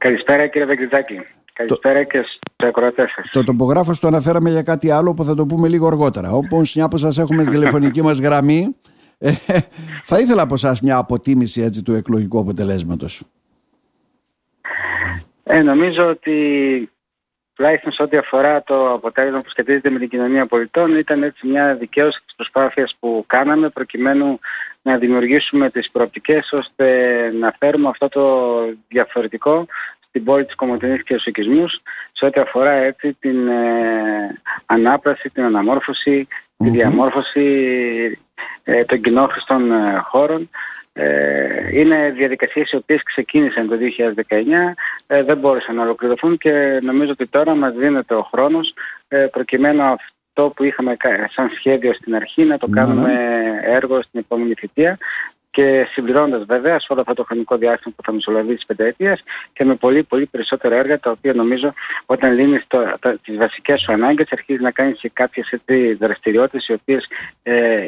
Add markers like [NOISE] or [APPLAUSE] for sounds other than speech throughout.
Καλησπέρα κύριε Βεγγιζάκη. Καλησπέρα και στους ακροατές σας. Το τοπογράφος το αναφέραμε για κάτι άλλο που θα το πούμε λίγο αργότερα. Όπως μια που σας έχουμε στη τηλεφωνική μας γραμμή, ε, θα ήθελα από εσάς μια αποτίμηση έτσι, του εκλογικού αποτελέσματος. Ε, νομίζω ότι τουλάχιστον σε ό,τι αφορά το αποτέλεσμα που σχετίζεται με την κοινωνία πολιτών ήταν έτσι μια δικαίωση της προσπάθειας που κάναμε προκειμένου να δημιουργήσουμε τις προοπτικές ώστε να φέρουμε αυτό το διαφορετικό στην πόλη της Κομωτινής και στους οικισμούς σε ό,τι αφορά έτσι την ε, ανάπραση, την αναμόρφωση, τη διαμόρφωση ε, των κοινόχρηστων ε, χώρων. Ε, είναι διαδικασίες οι οποίες ξεκίνησαν το 2019, ε, δεν μπόρεσαν να ολοκληρωθούν και νομίζω ότι τώρα μας δίνεται ο χρόνος ε, προκειμένου αυτό που είχαμε σαν σχέδιο στην αρχή να το ναι, κάνουμε ναι. έργο στην επόμενη θητεία και συμπληρώνοντας βέβαια σε όλο αυτό το χρονικό διάστημα που θα μεσολαβεί τις πενταετίας και με πολύ πολύ περισσότερα έργα τα οποία νομίζω όταν λύνεις το, τα, τις βασικές σου ανάγκες αρχίζεις να κάνεις και κάποιες έτσι, δραστηριότητες οι οποίες ε,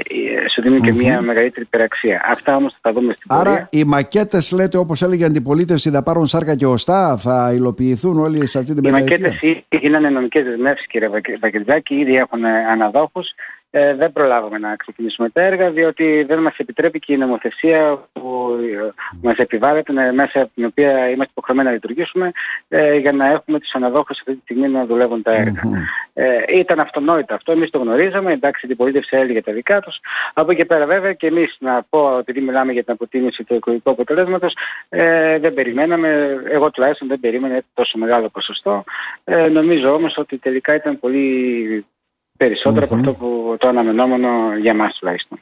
σου δίνουν και μια μεγαλύτερη υπεραξία. Αυτά όμως θα τα δούμε στην Άρα πορεία. οι μακέτες λέτε όπως έλεγε η αντιπολίτευση θα πάρουν σάρκα και οστά, θα υλοποιηθούν όλοι σε αυτή την πενταετία; Οι μακέτες γίνανε νομικές δεσμεύσεις κύριε Βακεντζάκη, ήδη έχουν αναδόχους ε, δεν προλάβαμε να ξεκινήσουμε τα έργα διότι δεν μας επιτρέπει και η νομοθεσία που ε, μας επιβάλλεται μέσα από την οποία είμαστε υποχρεωμένοι να λειτουργήσουμε ε, για να έχουμε τους αναδόχους αυτή τη στιγμή να δουλεύουν τα έργα. Ε, ήταν αυτονόητο αυτό, εμείς το γνωρίζαμε, εντάξει την πολίτευση έλεγε τα δικά τους. Από εκεί πέρα βέβαια και εμείς να πω, επειδή μιλάμε για την αποτίμηση του εκλογικού αποτελέσματος, ε, δεν περιμέναμε, εγώ τουλάχιστον δεν περίμενα τόσο μεγάλο ποσοστό. Ε, νομίζω όμως ότι τελικά ήταν πολύ περισσότερο από αυτό που το αναμενόμενο για μας τουλάχιστον.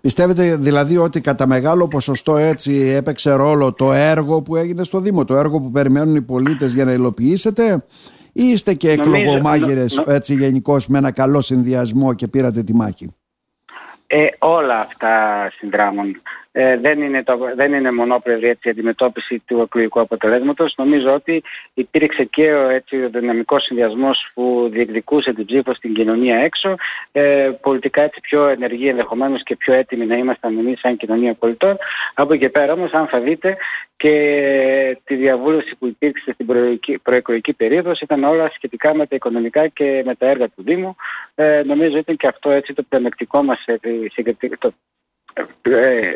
Πιστεύετε δηλαδή ότι κατά μεγάλο ποσοστό έτσι έπαιξε ρόλο το έργο που έγινε στο Δήμο, το έργο που περιμένουν οι πολίτες για να υλοποιήσετε; Ή είστε και εκλογομάγειρες έτσι γενικώς με ένα καλό συνδυασμό και πήρατε τη μάχη; Ε, όλα αυτά συνδράμουν. Ε, δεν, είναι το, δεν είναι μονόπλευρη έτσι, η αντιμετώπιση του εκλογικού αποτελέσματος. Νομίζω ότι υπήρξε και ο, έτσι, ο δυναμικός συνδυασμός που διεκδικούσε την ψήφο στην κοινωνία έξω. Ε, πολιτικά έτσι πιο ενεργοί ενδεχομένως και πιο έτοιμοι να ήμασταν εμείς σαν κοινωνία πολιτών. Από εκεί πέρα όμως αν θα δείτε και τη διαβούλευση που υπήρξε στην προεκλογική περίοδος ήταν όλα σχετικά με τα οικονομικά και με τα έργα του Δήμου. Ε, νομίζω ήταν και αυτό έτσι το πλεονεκτικό μας, το ε,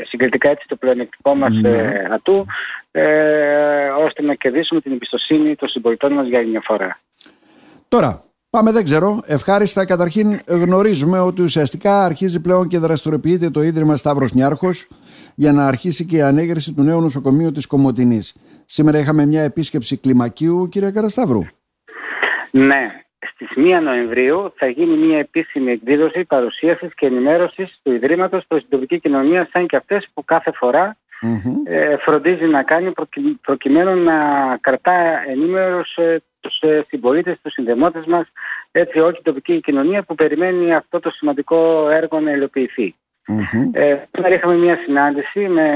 συγκριτικά έτσι το πλεονεκτικό μας ναι. ε, ατού ε, ώστε να κερδίσουμε την εμπιστοσύνη των συμπολιτών μας για μια φορά. Τώρα, πάμε δεν ξέρω. Ευχάριστα καταρχήν γνωρίζουμε ότι ουσιαστικά αρχίζει πλέον και δραστηριοποιείται το Ίδρυμα Σταύρος Νιάρχος για να αρχίσει και η ανέγερση του νέου νοσοκομείου της Κομωτινής. Σήμερα είχαμε μια επίσκεψη κλιμακίου, κύριε Καρασταύρου. Ναι, στις 1 Νοεμβρίου θα γίνει μια επίσημη εκδήλωση παρουσίασης και ενημέρωσης του Ιδρύματος προς την τοπική κοινωνία σαν και αυτές που κάθε ε, φροντίζει να κάνει προκειμένου να κρατά ενήμερους ε, τους ε, συμπολίτες, τους συνδεμότες μας, έτσι όλη την τοπική κοινωνία που περιμένει αυτό το σημαντικό έργο να υλοποιηθεί. Ε, είχαμε μια συνάντηση με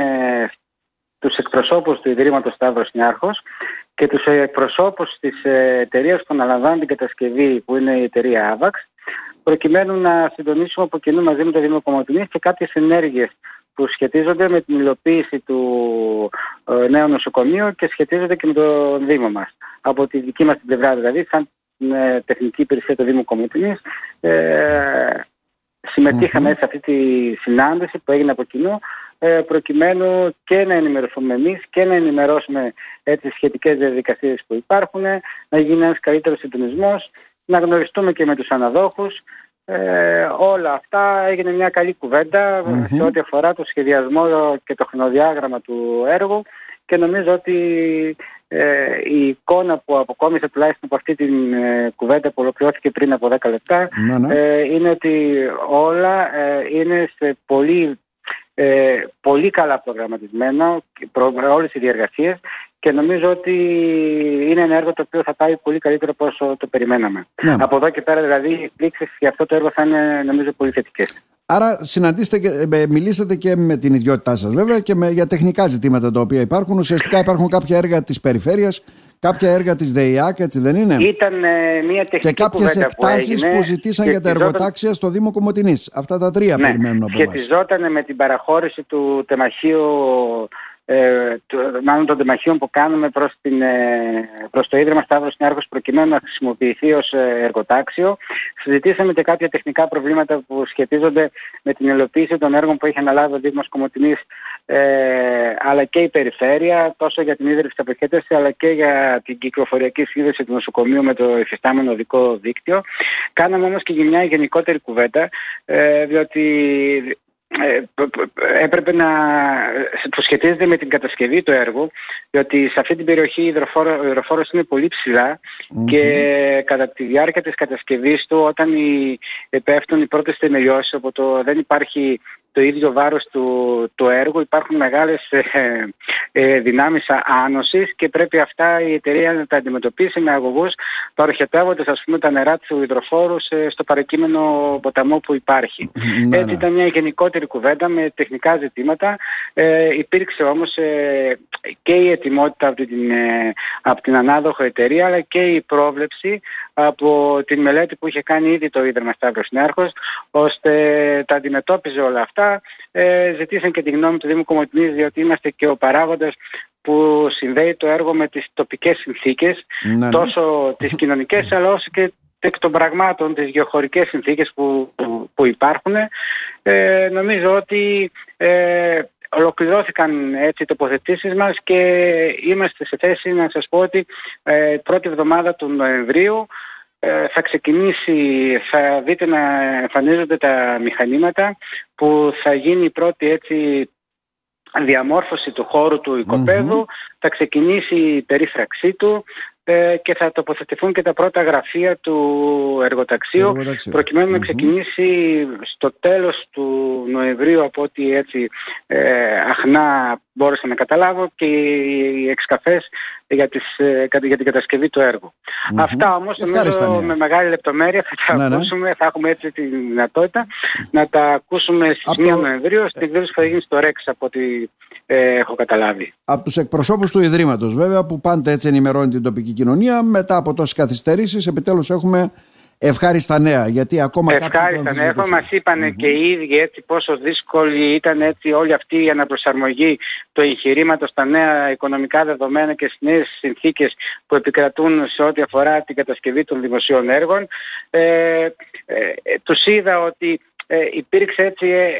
τους εκπροσώπους του Ιδρύματος Σταύρος Νιάρχος και τους εκπροσώπους της εταιρείας που αναλαμβάνει την κατασκευή που είναι η εταιρεία AVAX προκειμένου να συντονίσουμε από κοινού μαζί με το Δήμο Κομματινής και κάποιες ενέργειες που σχετίζονται με την υλοποίηση του ε, νέου νοσοκομείου και σχετίζονται και με το Δήμο μας. Από τη δική μας την πλευρά δηλαδή, σαν ε, τεχνική υπηρεσία του Δήμου Κομματινής, ε, συμμετείχαμε σε αυτή τη συνάντηση που έγινε από κοινού ε, προκειμένου και να ενημερωθούμε εμείς και να ενημερώσουμε έτσι σχετικές διαδικασίες που υπάρχουν, να γίνει ένας καλύτερος συντονισμός, να γνωριστούμε και με τους αναδόχους. Ε, όλα αυτά έγινε μια καλή σε ό,τι αφορά το σχεδιασμό και το χρονοδιάγραμμα του έργου και νομίζω ότι ε, η εικόνα που αποκόμισε τουλάχιστον από αυτή την ε, κουβέντα που ολοκληρώθηκε πριν από 10 λεπτά ναι, ναι. ε, είναι ότι όλα ε, είναι σε πολύ ε, πολύ καλά προγραμματισμένο, προ, όλες οι διεργασίες και νομίζω ότι είναι ένα έργο το οποίο θα πάει πολύ καλύτερο από όσο το περιμέναμε. Ναι. Από εδώ και πέρα δηλαδή οι εκπλήξεις για αυτό το έργο θα είναι νομίζω πολύ θετικές. Άρα συναντήστε και, ε, μιλήσατε και με την ιδιότητά σας βέβαια και με, για τεχνικά ζητήματα τα οποία υπάρχουν. Ουσιαστικά υπάρχουν κάποια έργα της περιφέρειας, κάποια έργα της ΔΕΙΑΚ, έτσι δεν είναι; Ήταν ε, μια τεχνική Και κάποιες εκτάσεις που, που ζητήσαν για τα εργοτάξια στο Δήμο Κομωτινής. Αυτά τα τρία ναι, περιμένουν από Σχετιζόταν με την παραχώρηση του τεμαχίου ε, το, μάλλον των τεμαχίων που κάνουμε προς, την, ε, προς το Ίδρυμα Σταύρος Νιάρχος προκειμένου να χρησιμοποιηθεί ως ε, εργοτάξιο. Συζητήσαμε και κάποια τεχνικά προβλήματα που σχετίζονται με την υλοποίηση των έργων που έχει αναλάβει ο Δήμος Κομωτινής ε, αλλά και η περιφέρεια, τόσο για την ίδρυση της αποχέτευσης αλλά και για την κυκλοφοριακή σύνδεση του νοσοκομείου με το εφιστάμενο οδικό δίκτυο. Κάναμε όμως και μια γενικότερη κουβέντα, ε, διότι ε, έπρεπε να που σχετίζεται με την κατασκευή του έργου διότι σε αυτή την περιοχή η υδροφόρος είναι πολύ και κατά τη διάρκεια της κατασκευής του όταν οι, πέφτουν οι πρώτες θεμελιώσεις από το δεν υπάρχει το ίδιο βάρος του, του έργου υπάρχουν μεγάλες ε, ε, δυνάμεις άνωσης και πρέπει αυτά η εταιρεία να τα αντιμετωπίσει με αγωγούς παροχετεύοντας ας πούμε τα νερά του υδροφόρου στο παρακείμενο ποταμό που υπάρχει. Ναι, Έτσι ναι. ήταν μια γενικότερη κουβέντα με τεχνικά ζητήματα. Ε, υπήρξε όμως ε, και η ετοιμότητα από την, ε, από την ανάδοχο εταιρεία αλλά και η πρόβλεψη από την μελέτη που είχε κάνει ήδη το Ίδρυμα Σταύρος Νέαρχος ώστε τα αντιμετώπιζε όλα αυτά. Ε, ζητήσαν και τη γνώμη του Δήμου Κομωτινής διότι είμαστε και ο παράγοντας που συνδέει το έργο με τις τοπικές συνθήκες, ναι, ναι. τόσο τις κοινωνικές [LAUGHS] αλλά όσο και εκ των πραγμάτων τις γεωχωρικές συνθήκες που, που, υπάρχουν ε, νομίζω ότι ε, ολοκληρώθηκαν έτσι οι τοποθετήσεις μας και είμαστε σε θέση να σας πω ότι ε, πρώτη εβδομάδα του Νοεμβρίου ε, θα ξεκινήσει, θα δείτε να εμφανίζονται τα μηχανήματα που θα γίνει η πρώτη έτσι διαμόρφωση του χώρου του οικοπαίδου, θα ξεκινήσει η περίφραξή του, ε, και θα τοποθετηθούν και τα πρώτα γραφεία του εργοταξίου, προκειμενου να ξεκινήσει στο τέλος του Νοεμβρίου από ό,τι έτσι ε, αχνά μπόρεσα να καταλάβω και οι εξκαφές για, τις, ε, για την κατασκευή του έργου. Αυτά όμως νομίζω με μεγάλη λεπτομέρεια θα τα ναι, ναι. ακούσουμε, θα έχουμε έτσι τη δυνατότητα να τα ακούσουμε στις 1 Νοεμβρίου στην εκδήλωση που θα γίνει στο ΡΕΞ από ό,τι ε, έχω καταλάβει. Από τους εκπροσώπους του Ιδρύματος βέβαια που πάντα έτσι ενημερώνει την τοπική κοινωνία μετά από τόσες καθυστερήσεις επιτέλους έχουμε ευχάριστα νέα. Γιατί ακόμα ευχάριστα νέα. Μας μας ειπαν και οι ίδιοι έτσι πόσο δύσκολη ήταν έτσι όλη αυτή η αναπροσαρμογή του εγχειρήματος στα νέα οικονομικά δεδομένα και στις νέες συνθήκες που επικρατούν σε ό,τι αφορά την κατασκευή των δημοσίων έργων. Ε, ε, ε τους είδα ότι ε, υπήρξε έτσι ε,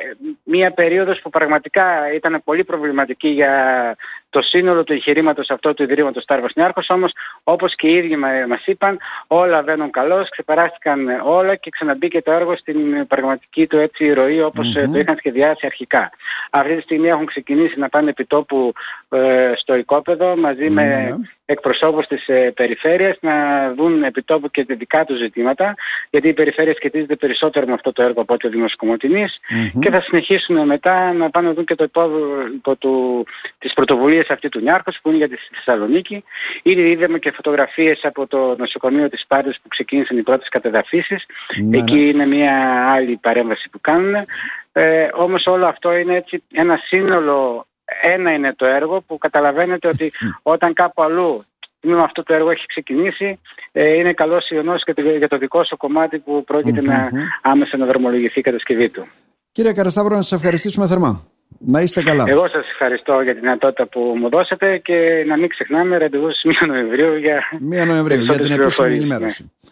μία περίοδος που πραγματικά ήταν πολύ προβληματική για το σύνολο του εγχειρήματος αυτό του Ιδρύματος Στάρβος Νιάρχος, όμως όπως και οι ίδιοι μας είπαν, όλα βαίνουν καλώς, ξεπεράστηκαν όλα και ξαναμπήκε το έργο στην πραγματική του έτσι ροή όπως mm-hmm. το είχαν σχεδιάσει αρχικά. Αυτή τη στιγμή έχουν ξεκινήσει να πάνε επιτόπου ε, στο οικόπεδο μαζί με ναι. εκπροσώπους της ε, περιφέρειας να δουν επιτόπου και τα δικά τους ζητήματα γιατί η περιφέρεια σχετίζεται περισσότερο με αυτό το έργο από ό,τι ο Δήμος και θα συνεχίσουν μετά να πάνε να δουν και το υπόλοιπο του, της πρωτοβουλίας αυτή του Νιάρχος που είναι για τη Θεσσαλονίκη. Ήδη είδαμε και φωτογραφίες από το νοσοκομείο της Πάρτης που ξεκίνησαν οι πρώτες κατεδαφίσεις. Ναι, Εκεί ναι. είναι μια άλλη παρέμβαση που κάνουν. Ε, όμως όλο αυτό είναι έτσι ένα σύνολο ένα είναι το έργο που καταλαβαίνετε ότι όταν κάπου αλλού με αυτό το έργο έχει ξεκινήσει, ε, είναι καλός ιονός και για το δικό σου κομμάτι που προκειται να άμεσα να δρομολογηθεί η κατασκευή του. Κύριε Καρασταύρο, να σας ευχαριστήσουμε θερμά. Να είστε καλά. Εγώ σας ευχαριστώ για την δυνατότητα που μου δώσατε και να μην ξεχνάμε ραντεβού στις 1 Νοεμβρίου για, 1 Νοεμβρίου, για την επίσημη ενημέρωση. Ναι.